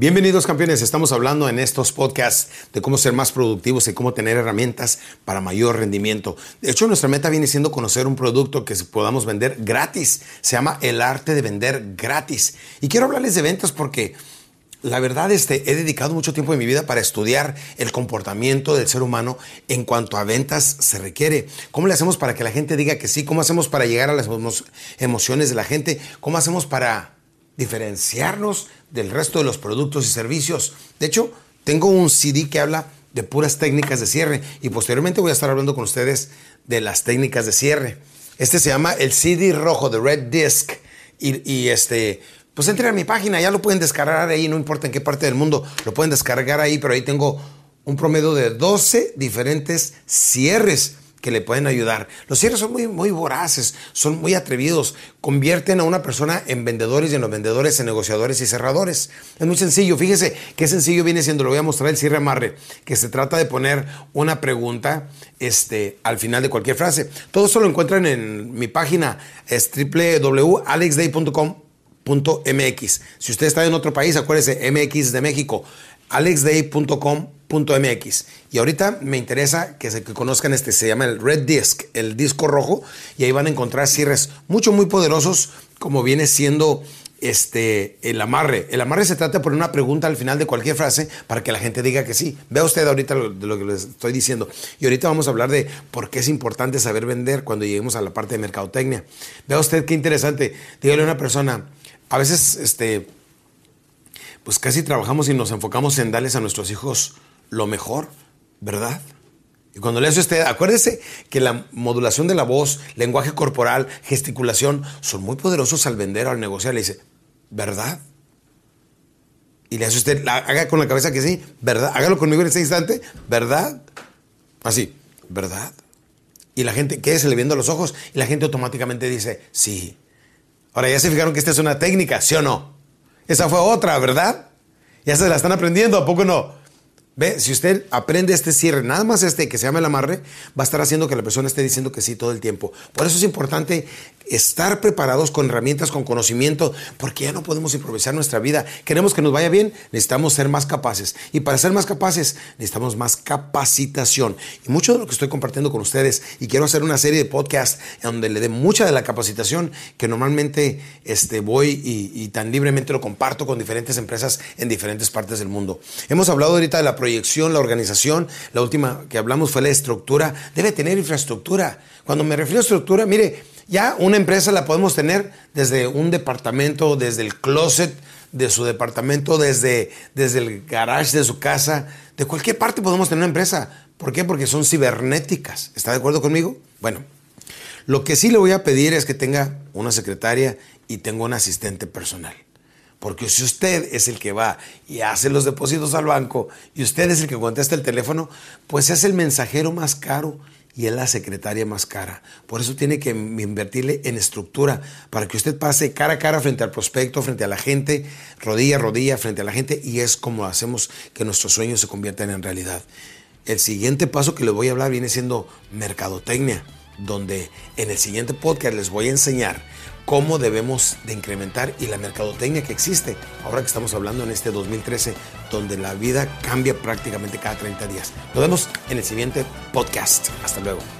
Bienvenidos campeones, estamos hablando en estos podcasts de cómo ser más productivos y cómo tener herramientas para mayor rendimiento. De hecho, nuestra meta viene siendo conocer un producto que podamos vender gratis. Se llama el arte de vender gratis. Y quiero hablarles de ventas porque la verdad este, he dedicado mucho tiempo de mi vida para estudiar el comportamiento del ser humano en cuanto a ventas se requiere. ¿Cómo le hacemos para que la gente diga que sí? ¿Cómo hacemos para llegar a las emociones de la gente? ¿Cómo hacemos para diferenciarnos del resto de los productos y servicios. De hecho, tengo un CD que habla de puras técnicas de cierre y posteriormente voy a estar hablando con ustedes de las técnicas de cierre. Este se llama el CD rojo de Red Disc y, este, pues entren a mi página, ya lo pueden descargar ahí, no importa en qué parte del mundo, lo pueden descargar ahí, pero ahí tengo un promedio de 12 diferentes cierres que le pueden ayudar. Los cierres son muy, muy voraces, son muy atrevidos, convierten a una persona en vendedores y en los vendedores en negociadores y cerradores. Es muy sencillo, fíjese qué sencillo viene siendo, lo voy a mostrar el cierre amarre, que se trata de poner una pregunta este, al final de cualquier frase. Todo eso lo encuentran en mi página, es www.alexday.com.mx. Si usted está en otro país, acuérdese, MX de México, alexday.com .mx. Y ahorita me interesa que, se, conozcan este, se llama el Red Disc, el disco rojo, y ahí van a encontrar cierres mucho, muy poderosos, como viene siendo este, el amarre. El amarre se trata de poner una pregunta al final de cualquier frase para que la gente diga que sí. Vea usted ahorita lo, lo que les estoy diciendo. Y ahorita vamos a hablar de por qué es importante saber vender cuando lleguemos a la parte de mercadotecnia. Vea usted qué interesante. Dígale a una persona, a veces, este, pues casi trabajamos y nos enfocamos en darles a nuestros hijos lo mejor, ¿verdad? Y cuando le hace usted, acuérdese que la modulación de la voz, lenguaje corporal, gesticulación, son muy poderosos al vender o al negociar. Le dice, ¿verdad? Y le hace usted, haga con la cabeza que sí, ¿verdad? Hágalo conmigo en este instante, ¿verdad? Así, ¿verdad? Y la gente, ¿qué? Se le viendo los ojos y la gente automáticamente dice, sí. Ahora ya se fijaron que esta es una técnica, ¿sí o no? Esa fue otra, ¿verdad? Ya se la están aprendiendo, ¿a poco no? Ve, si usted aprende este cierre, nada más este que se llama el amarre, va a estar haciendo que la persona esté diciendo que sí todo el tiempo. Por eso es importante estar preparados con herramientas, con conocimiento, porque ya no podemos improvisar nuestra vida. Queremos que nos vaya bien, necesitamos ser más capaces. Y para ser más capaces, necesitamos más capacitación. Y mucho de lo que estoy compartiendo con ustedes, y quiero hacer una serie de podcasts donde le dé mucha de la capacitación que normalmente este, voy y, y tan libremente lo comparto con diferentes empresas en diferentes partes del mundo. Hemos hablado ahorita de la proyección, la organización. La última que hablamos fue la estructura. Debe tener infraestructura. Cuando me refiero a estructura, mire, ya una empresa la podemos tener desde un departamento, desde el closet de su departamento, desde, desde el garage de su casa, de cualquier parte podemos tener una empresa. ¿Por qué? Porque son cibernéticas. ¿Está de acuerdo conmigo? Bueno, lo que sí le voy a pedir es que tenga una secretaria y tenga un asistente personal. Porque si usted es el que va y hace los depósitos al banco y usted es el que contesta el teléfono, pues es el mensajero más caro y es la secretaria más cara. Por eso tiene que invertirle en estructura para que usted pase cara a cara frente al prospecto, frente a la gente, rodilla a rodilla frente a la gente y es como hacemos que nuestros sueños se conviertan en realidad. El siguiente paso que les voy a hablar viene siendo mercadotecnia, donde en el siguiente podcast les voy a enseñar cómo debemos de incrementar y la mercadotecnia que existe, ahora que estamos hablando en este 2013, donde la vida cambia prácticamente cada 30 días. Nos vemos en el siguiente podcast. Hasta luego.